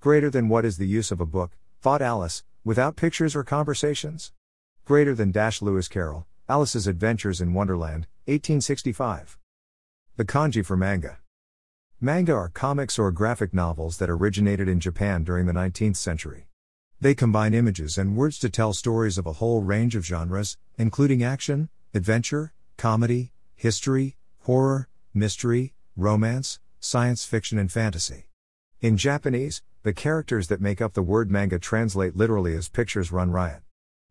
Greater than what is the use of a book, thought Alice, without pictures or conversations? Greater than Dash Lewis Carroll, Alice's Adventures in Wonderland, 1865. The kanji for manga. Manga are comics or graphic novels that originated in Japan during the 19th century. They combine images and words to tell stories of a whole range of genres, including action, adventure, comedy, history, horror, mystery, romance, science fiction, and fantasy. In Japanese, the characters that make up the word manga translate literally as pictures run riot.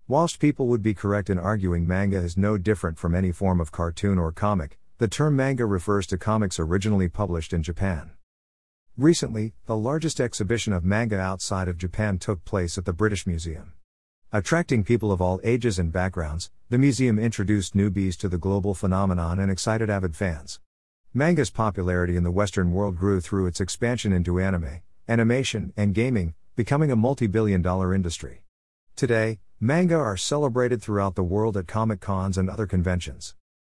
Whilst people would be correct in arguing manga is no different from any form of cartoon or comic, the term manga refers to comics originally published in Japan. Recently, the largest exhibition of manga outside of Japan took place at the British Museum. Attracting people of all ages and backgrounds, the museum introduced newbies to the global phenomenon and excited avid fans. Manga's popularity in the Western world grew through its expansion into anime, animation, and gaming, becoming a multi billion dollar industry. Today, manga are celebrated throughout the world at comic cons and other conventions.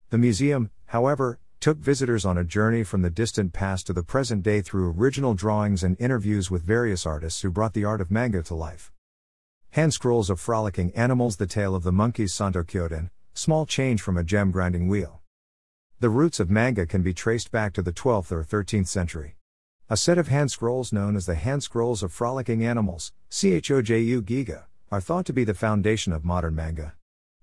The museum, however, took visitors on a journey from the distant past to the present day through original drawings and interviews with various artists who brought the art of manga to life. Hand Scrolls of Frolicking Animals The Tale of the Monkeys Santo Kyoden, small change from a gem grinding wheel. The roots of manga can be traced back to the 12th or 13th century. A set of hand scrolls known as the Hand Scrolls of Frolicking Animals, Choju Giga, are thought to be the foundation of modern manga.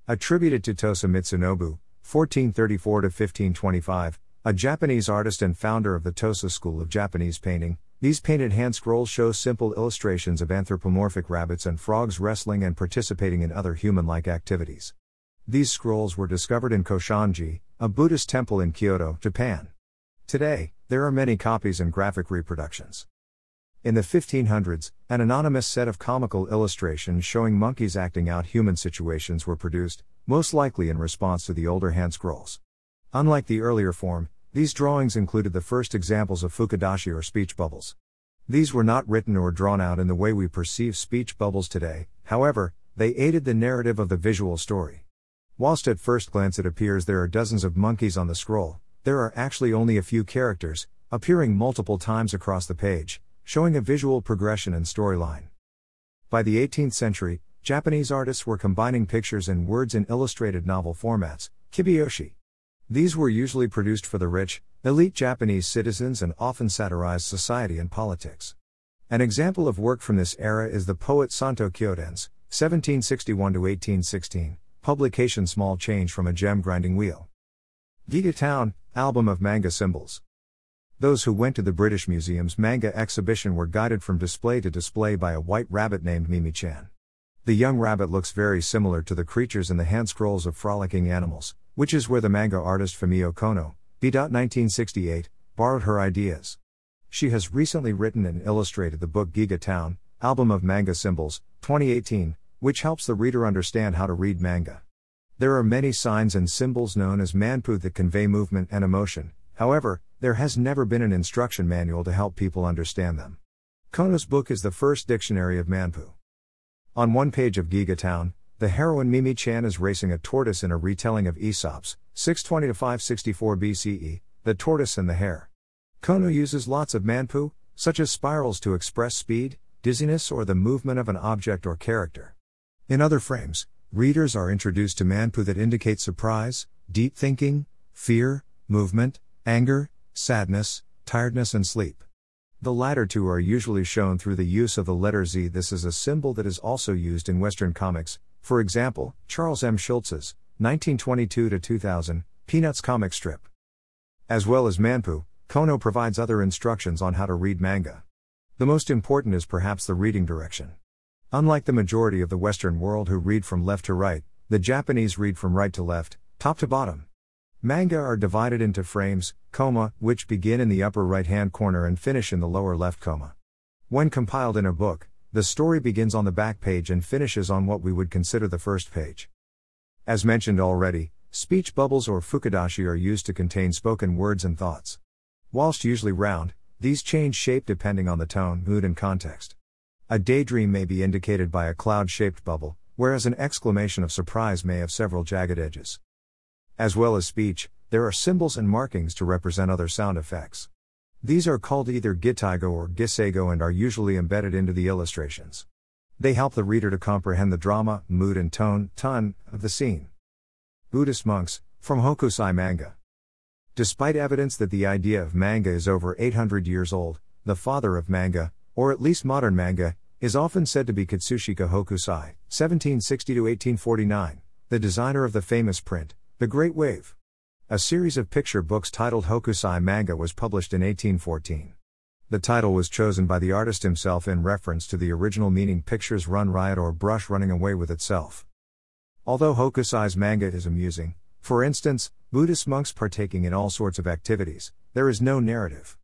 Attributed to Tosa Mitsunobu, 1434 1525, a Japanese artist and founder of the Tosa school of Japanese painting, these painted hand scrolls show simple illustrations of anthropomorphic rabbits and frogs wrestling and participating in other human like activities. These scrolls were discovered in Kozanji, a Buddhist temple in Kyoto, Japan. Today, there are many copies and graphic reproductions. In the 1500s, an anonymous set of comical illustrations showing monkeys acting out human situations were produced, most likely in response to the older hand scrolls. Unlike the earlier form, these drawings included the first examples of fukidashi or speech bubbles. These were not written or drawn out in the way we perceive speech bubbles today, however, they aided the narrative of the visual story. Whilst at first glance it appears there are dozens of monkeys on the scroll, there are actually only a few characters, appearing multiple times across the page, showing a visual progression and storyline. By the 18th century, Japanese artists were combining pictures and words in illustrated novel formats, kibyoushi. These were usually produced for the rich, elite Japanese citizens and often satirized society and politics. An example of work from this era is the poet Santo Kyoden's 1761 1816 publication Small Change from a Gem Grinding Wheel. Giga Town, album of manga symbols. Those who went to the British Museum's manga exhibition were guided from display to display by a white rabbit named Mimi Chan. The young rabbit looks very similar to the creatures in the hand scrolls of frolicking animals, which is where the manga artist Fumio Kono, B. 1968, borrowed her ideas. She has recently written and illustrated the book Giga Town, Album of Manga Symbols, 2018, which helps the reader understand how to read manga. There are many signs and symbols known as manpu that convey movement and emotion, however, there has never been an instruction manual to help people understand them. Kono's book is the first dictionary of manpu. On one page of Giga Town, the heroine Mimi Chan is racing a tortoise in a retelling of Aesop's 620 564 BCE, The Tortoise and the Hare. Kono uses lots of manpu, such as spirals to express speed, dizziness, or the movement of an object or character. In other frames, readers are introduced to manpu that indicate surprise, deep thinking, fear, movement, anger, sadness, tiredness, and sleep. The latter two are usually shown through the use of the letter Z. This is a symbol that is also used in Western comics, for example, Charles M. Schulz's 1922 2000 Peanuts comic strip. As well as Manpu, Kono provides other instructions on how to read manga. The most important is perhaps the reading direction. Unlike the majority of the Western world who read from left to right, the Japanese read from right to left, top to bottom. Manga are divided into frames, koma, which begin in the upper right hand corner and finish in the lower left koma. When compiled in a book, the story begins on the back page and finishes on what we would consider the first page. As mentioned already, speech bubbles or fukidashi are used to contain spoken words and thoughts. Whilst usually round, these change shape depending on the tone, mood, and context. A daydream may be indicated by a cloud shaped bubble, whereas an exclamation of surprise may have several jagged edges. As well as speech, there are symbols and markings to represent other sound effects. These are called either Gitaigo or Giseigo and are usually embedded into the illustrations. They help the reader to comprehend the drama, mood, and tone, ton, of the scene. Buddhist monks, from Hokusai manga. Despite evidence that the idea of manga is over 800 years old, the father of manga, or at least modern manga, is often said to be Katsushika Hokusai, 1760 1849, the designer of the famous print, The Great Wave. A series of picture books titled Hokusai manga was published in 1814. The title was chosen by the artist himself in reference to the original meaning pictures run riot or brush running away with itself. Although Hokusai's manga is amusing, for instance, Buddhist monks partaking in all sorts of activities, there is no narrative.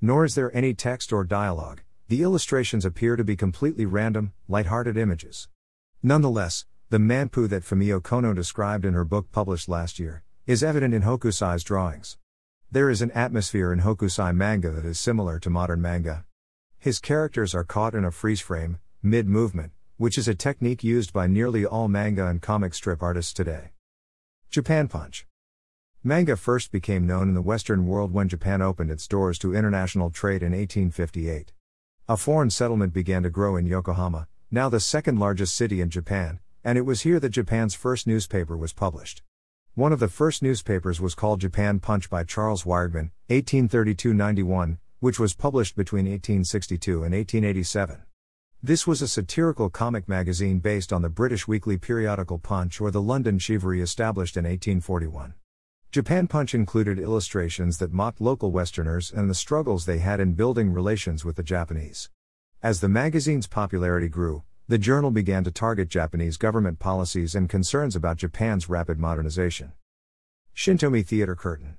Nor is there any text or dialogue, the illustrations appear to be completely random, light-hearted images. Nonetheless, the manpu that Fumio Kono described in her book published last year is evident in Hokusai's drawings. There is an atmosphere in Hokusai manga that is similar to modern manga. His characters are caught in a freeze frame, mid movement, which is a technique used by nearly all manga and comic strip artists today. Japan Punch Manga first became known in the Western world when Japan opened its doors to international trade in 1858. A foreign settlement began to grow in Yokohama, now the second largest city in Japan, and it was here that Japan's first newspaper was published. One of the first newspapers was called Japan Punch by Charles Wirgman, 1832 91, which was published between 1862 and 1887. This was a satirical comic magazine based on the British weekly periodical Punch or the London Charivari established in 1841. Japan Punch included illustrations that mocked local Westerners and the struggles they had in building relations with the Japanese. As the magazine's popularity grew, the journal began to target Japanese government policies and concerns about Japan's rapid modernization. Shintomi Theater Curtain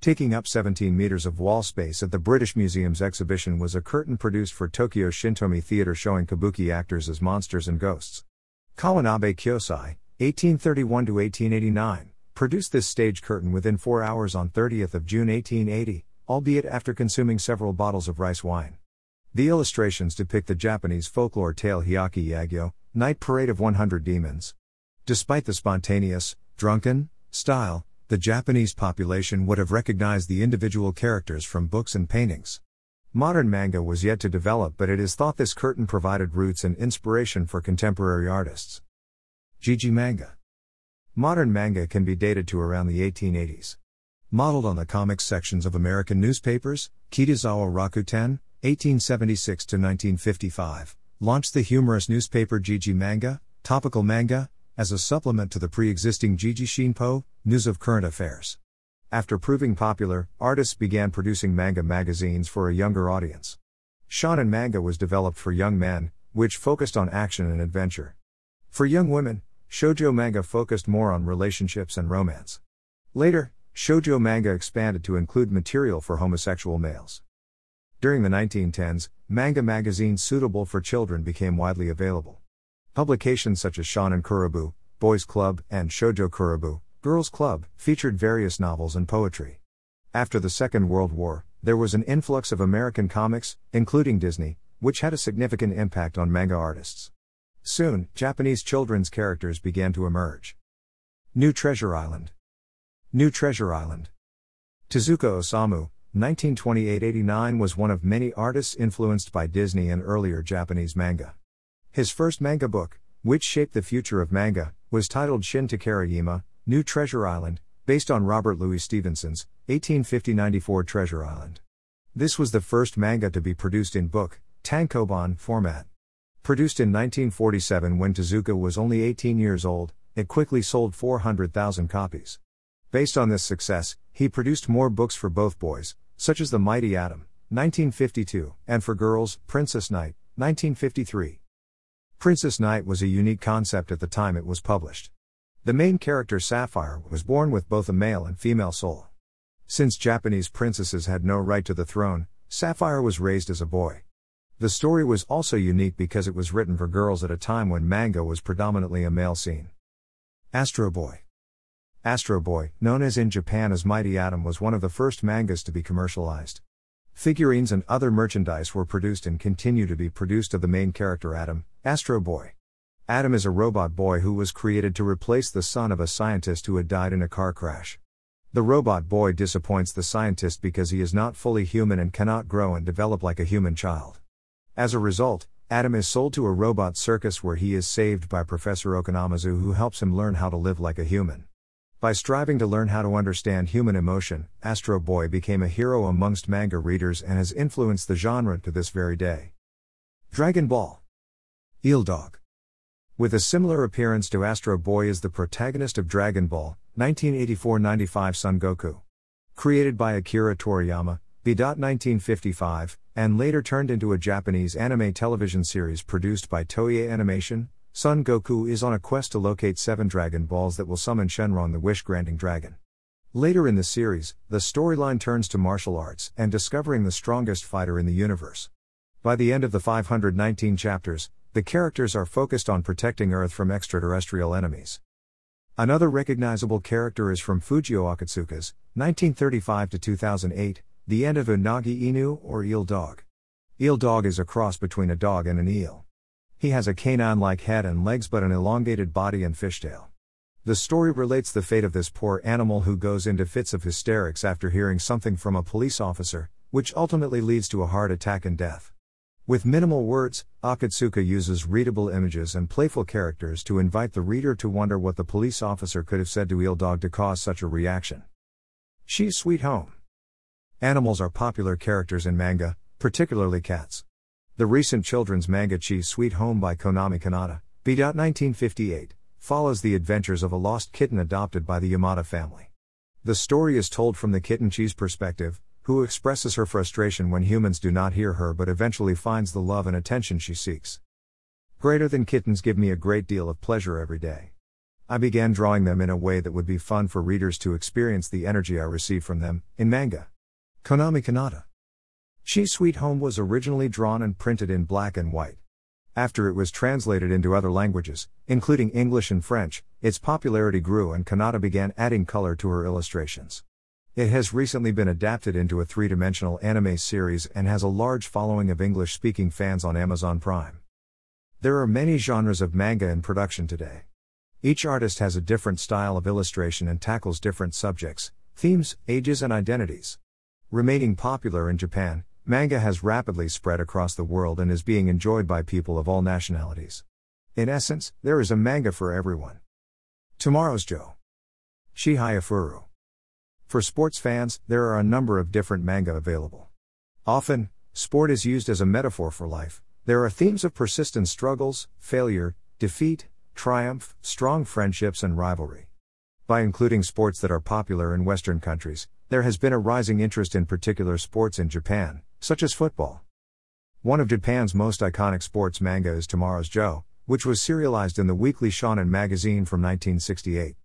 Taking up 17 meters of wall space at the British Museum's exhibition was a curtain produced for Tokyo Shintomi Theater showing kabuki actors as monsters and ghosts. Kawanabe Kyosai, 1831 1889 produced this stage curtain within four hours on 30th of June 1880, albeit after consuming several bottles of rice wine. The illustrations depict the Japanese folklore tale Hyakki Yagyo, Night Parade of 100 Demons. Despite the spontaneous, drunken, style, the Japanese population would have recognized the individual characters from books and paintings. Modern manga was yet to develop, but it is thought this curtain provided roots and inspiration for contemporary artists. Jiji Manga Modern manga can be dated to around the 1880s. Modeled on the comics sections of American newspapers, Kitazawa Rakuten, 1876 to 1955, launched the humorous newspaper Jiji Manga, topical manga, as a supplement to the pre-existing Jiji Shinpo, news of current affairs. After proving popular, artists began producing manga magazines for a younger audience. Shonen manga was developed for young men, which focused on action and adventure. For young women, shoujo manga focused more on relationships and romance. Later, shoujo manga expanded to include material for homosexual males. During the 1910s, manga magazines suitable for children became widely available. Publications such as Shonen Kurabu, Boys Club, and Shoujo Kurabu, Girls Club, featured various novels and poetry. After the Second World War, there was an influx of American comics, including Disney, which had a significant impact on manga artists. Soon, Japanese children's characters began to emerge. New Treasure Island. New Treasure Island. Tezuka Osamu, 1928-89 was one of many artists influenced by Disney and earlier Japanese manga. His first manga book, which shaped the future of manga, was titled Shin Takarajima, New Treasure Island, based on Robert Louis Stevenson's 1850-94 Treasure Island. This was the first manga to be produced in book, tankobon format. Produced in 1947 when Tezuka was only 18 years old, it quickly sold 400,000 copies. Based on this success, he produced more books for both boys, such as The Mighty Atom, 1952, and for girls, Princess Knight, 1953. Princess Knight was a unique concept at the time it was published. The main character Sapphire was born with both a male and female soul. Since Japanese princesses had no right to the throne, Sapphire was raised as a boy. The story was also unique because it was written for girls at a time when manga was predominantly a male scene. Astro Boy Astro Boy, known as in Japan as Mighty Atom, was one of the first mangas to be commercialized. Figurines and other merchandise were produced and continue to be produced of the main character Atom, Astro Boy. Atom is a robot boy who was created to replace the son of a scientist who had died in a car crash. The robot boy disappoints the scientist because he is not fully human and cannot grow and develop like a human child. As a result, Atom is sold to a robot circus where he is saved by Professor Ochanomizu who helps him learn how to live like a human. By striving to learn how to understand human emotion, Astro Boy became a hero amongst manga readers and has influenced the genre to this very day. Dragon Ball Eel Dog With a similar appearance to Astro Boy is the protagonist of Dragon Ball, 1984-95 Son Goku. Created by Akira Toriyama, B. 1955, and later turned into a Japanese anime television series produced by Toei Animation, Son Goku is on a quest to locate seven Dragon Balls that will summon Shenron the wish granting dragon. Later in the series, the storyline turns to martial arts and discovering the strongest fighter in the universe. By the end of the 519 chapters, the characters are focused on protecting Earth from extraterrestrial enemies. Another recognizable character is from Fujio Akatsuka's 1935 to 2008 the end of Unagi Inu or eel dog. Eel dog is a cross between a dog and an eel. He has a canine like head and legs but an elongated body and fishtail. The story relates the fate of this poor animal who goes into fits of hysterics after hearing something from a police officer, which ultimately leads to a heart attack and death. With minimal words, Akatsuka uses readable images and playful characters to invite the reader to wonder what the police officer could have said to Eel Dog to cause such a reaction. Chi's Sweet Home. Animals are popular characters in manga, particularly cats. The recent children's manga Chi's Sweet Home by Konami Kanata, B. 1958, follows the adventures of a lost kitten adopted by the Yamada family. The story is told from the kitten Chi's perspective, who expresses her frustration when humans do not hear her but eventually finds the love and attention she seeks. Greater than kittens give me a great deal of pleasure every day. I began drawing them in a way that would be fun for readers to experience the energy I receive from them, in manga. Konami Kanata. Chi's Sweet Home was originally drawn and printed in black and white. After it was translated into other languages, including English and French, its popularity grew and Kanata began adding color to her illustrations. It has recently been adapted into a three dimensional anime series and has a large following of English speaking fans on Amazon Prime. There are many genres of manga in production today. Each artist has a different style of illustration and tackles different subjects, themes, ages, and identities. Remaining popular in Japan, manga has rapidly spread across the world and is being enjoyed by people of all nationalities. In essence, there is a manga for everyone. Tomorrow's Joe. Chihaya Furu. For sports fans, there are a number of different manga available. Often, sport is used as a metaphor for life. There are themes of persistent struggles, failure, defeat, triumph, strong friendships, and rivalry. By including sports that are popular in Western countries, there has been a rising interest in particular sports in Japan, such as football. One of Japan's most iconic sports manga is Tomorrow's Joe, which was serialized in the Weekly Shonen magazine from 1968.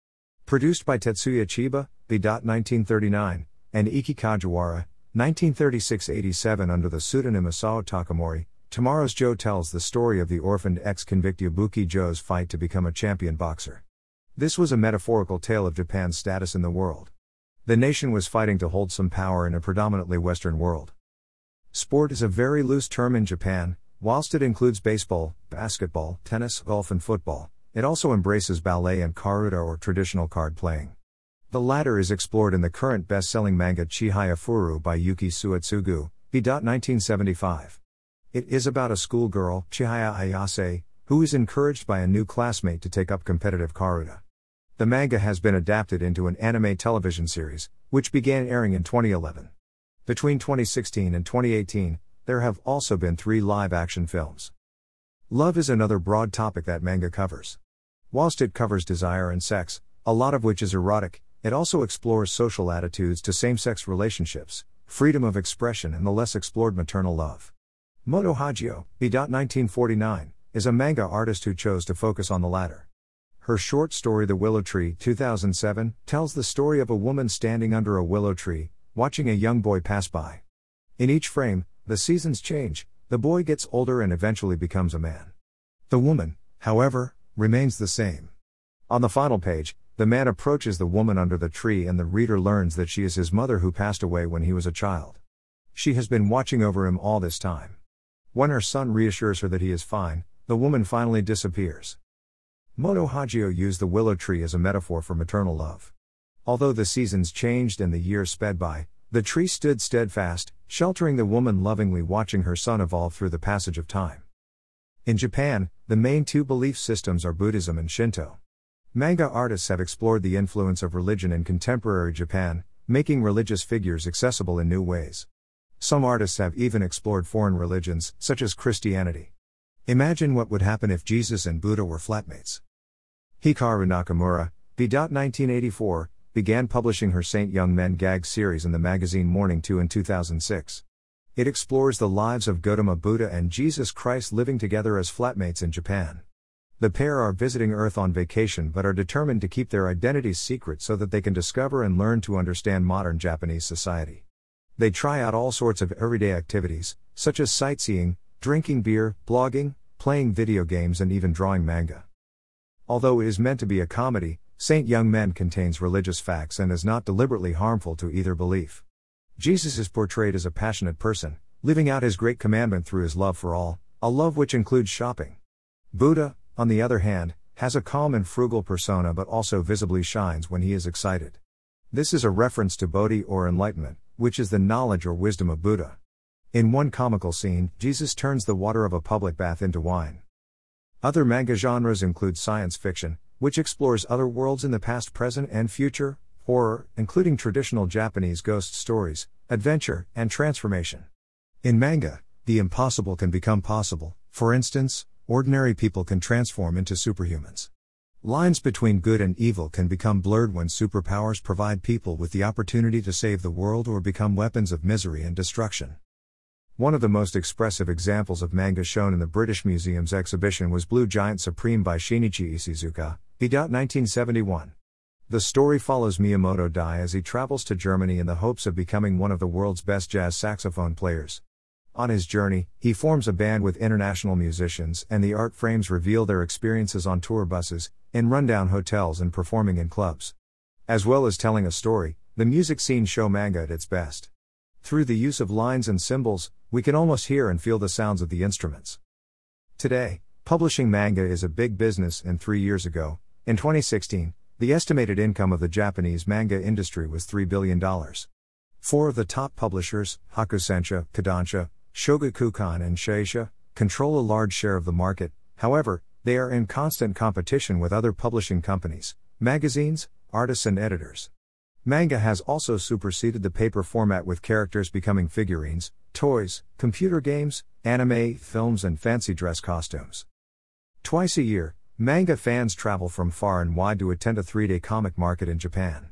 Produced by Tetsuya Chiba, B. 1939, and Ikki Kajiwara, 1936 87 under the pseudonym Isao Takamori, Tomorrow's Joe tells the story of the orphaned ex convict Yabuki Joe's fight to become a champion boxer. This was a metaphorical tale of Japan's status in the world. The nation was fighting to hold some power in a predominantly Western world. Sport is a very loose term in Japan, whilst it includes baseball, basketball, tennis, golf, and football, it also embraces ballet and karuta or traditional card playing. The latter is explored in the current best selling manga Chihaya Furu by Yuki Suetsugu, B. 1975. It is about a schoolgirl, Chihaya Ayase, who is encouraged by a new classmate to take up competitive karuta. The manga has been adapted into an anime television series, which began airing in 2011. Between 2016 and 2018, there have also been three live action films. Love is another broad topic that manga covers. Whilst it covers desire and sex, a lot of which is erotic, it also explores social attitudes to same sex relationships, freedom of expression, and the less explored maternal love. Moto Hagio, B. 1949, is a manga artist who chose to focus on the latter. Her short story The Willow Tree 2007 tells the story of a woman standing under a willow tree, watching a young boy pass by. In each frame, the seasons change, the boy gets older and eventually becomes a man. The woman, however, remains the same. On the final page, the man approaches the woman under the tree and the reader learns that she is his mother who passed away when he was a child. She has been watching over him all this time. When her son reassures her that he is fine, the woman finally disappears. Moto Hagio used the willow tree as a metaphor for maternal love. Although the seasons changed and the years sped by, the tree stood steadfast, sheltering the woman lovingly watching her son evolve through the passage of time. In Japan, the main two belief systems are Buddhism and Shinto. Manga artists have explored the influence of religion in contemporary Japan, making religious figures accessible in new ways. Some artists have even explored foreign religions, such as Christianity. Imagine what would happen if Jesus and Buddha were flatmates. Hikaru Nakamura, B. 1984, began publishing her Saint Young Men gag series in the magazine Morning 2 in 2006. It explores the lives of Gotama Buddha and Jesus Christ living together as flatmates in Japan. The pair are visiting Earth on vacation but are determined to keep their identities secret so that they can discover and learn to understand modern Japanese society. They try out all sorts of everyday activities, such as sightseeing, drinking beer, blogging, playing video games, and even drawing manga. Although it is meant to be a comedy, Saint Young Men contains religious facts and is not deliberately harmful to either belief. Jesus is portrayed as a passionate person, living out his great commandment through his love for all, a love which includes shopping. Buddha, on the other hand, has a calm and frugal persona but also visibly shines when he is excited. This is a reference to Bodhi or enlightenment, which is the knowledge or wisdom of Buddha. In one comical scene, Jesus turns the water of a public bath into wine. Other manga genres include science fiction, which explores other worlds in the past, present, and future, horror, including traditional Japanese ghost stories, adventure, and transformation. In manga, the impossible can become possible, for instance, ordinary people can transform into superhumans. Lines between good and evil can become blurred when superpowers provide people with the opportunity to save the world or become weapons of misery and destruction. One of the most expressive examples of manga shown in the British Museum's exhibition was Blue Giant Supreme by Shinichi Ishizuka, B. 1971. The story follows Miyamoto Dai as he travels to Germany in the hopes of becoming one of the world's best jazz saxophone players. On his journey, he forms a band with international musicians, and the art frames reveal their experiences on tour buses, in rundown hotels, and performing in clubs. As well as telling a story, the music scenes show manga at its best. Through the use of lines and symbols, we can almost hear and feel the sounds of the instruments. Today, publishing manga is a big business, and three years ago, in 2016, the estimated income of the Japanese manga industry was $3 billion. Four of the top publishers, Hakusensha, Kodansha, Shogakukan, and Shueisha, control a large share of the market, however, they are in constant competition with other publishing companies, magazines, artists, and editors. Manga has also superseded the paper format with characters becoming figurines, toys, computer games, anime, films, and fancy dress costumes. Twice a year, manga fans travel from far and wide to attend a three day comic market in Japan.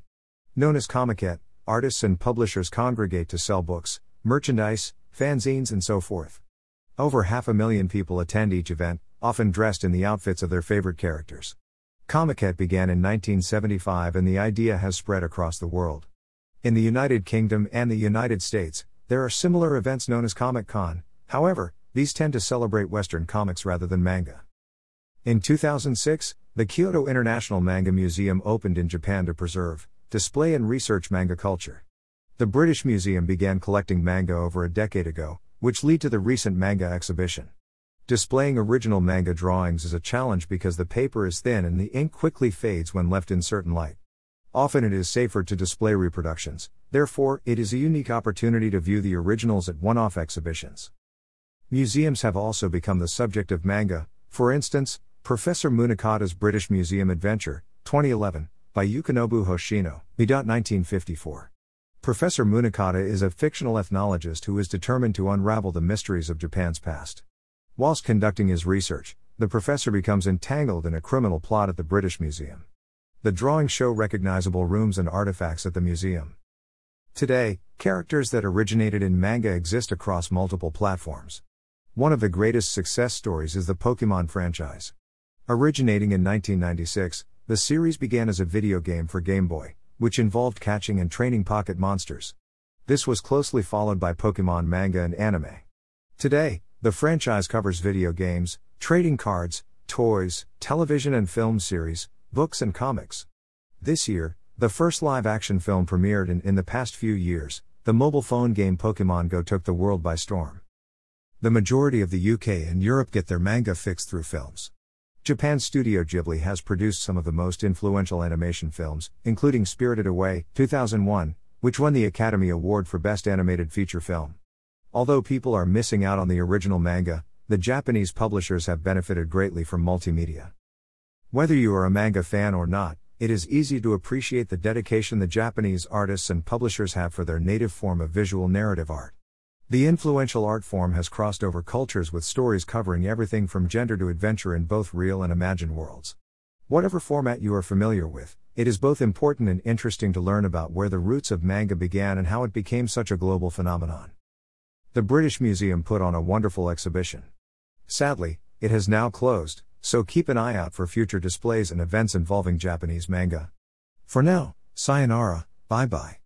Known as Comiket, artists and publishers congregate to sell books, merchandise, fanzines, and so forth. Over half a million people attend each event, often dressed in the outfits of their favorite characters. Comiket began in 1975 and the idea has spread across the world. In the United Kingdom and the United States, there are similar events known as Comic Con, however, these tend to celebrate Western comics rather than manga. In 2006, the Kyoto International Manga Museum opened in Japan to preserve, display, and research manga culture. The British Museum began collecting manga over a decade ago, which led to the recent manga exhibition. Displaying original manga drawings is a challenge because the paper is thin and the ink quickly fades when left in certain light. Often it is safer to display reproductions, therefore, it is a unique opportunity to view the originals at one off exhibitions. Museums have also become the subject of manga, for instance, Professor Munakata's British Museum Adventure, 2011, by Yukinobu Hoshino, B. 1954. Professor Munakata is a fictional ethnologist who is determined to unravel the mysteries of Japan's past. Whilst conducting his research, the professor becomes entangled in a criminal plot at the British Museum. The drawings show recognizable rooms and artifacts at the museum. Today, characters that originated in manga exist across multiple platforms. One of the greatest success stories is the Pokemon franchise. Originating in 1996, the series began as a video game for Game Boy, which involved catching and training pocket monsters. This was closely followed by Pokemon manga and anime. Today, the franchise covers video games, trading cards, toys, television and film series, books, and comics. This year, the first live action film premiered, and in the past few years, the mobile phone game Pokemon Go took the world by storm. The majority of the UK and Europe get their manga fixed through films. Japan's Studio Ghibli has produced some of the most influential animation films, including Spirited Away, 2001, which won the Academy Award for Best Animated Feature Film. Although people are missing out on the original manga, the Japanese publishers have benefited greatly from multimedia. Whether you are a manga fan or not, it is easy to appreciate the dedication the Japanese artists and publishers have for their native form of visual narrative art. The influential art form has crossed over cultures with stories covering everything from gender to adventure in both real and imagined worlds. Whatever format you are familiar with, it is both important and interesting to learn about where the roots of manga began and how it became such a global phenomenon. The British Museum put on a wonderful exhibition. Sadly, it has now closed, so keep an eye out for future displays and events involving Japanese manga. For now, sayonara, bye bye.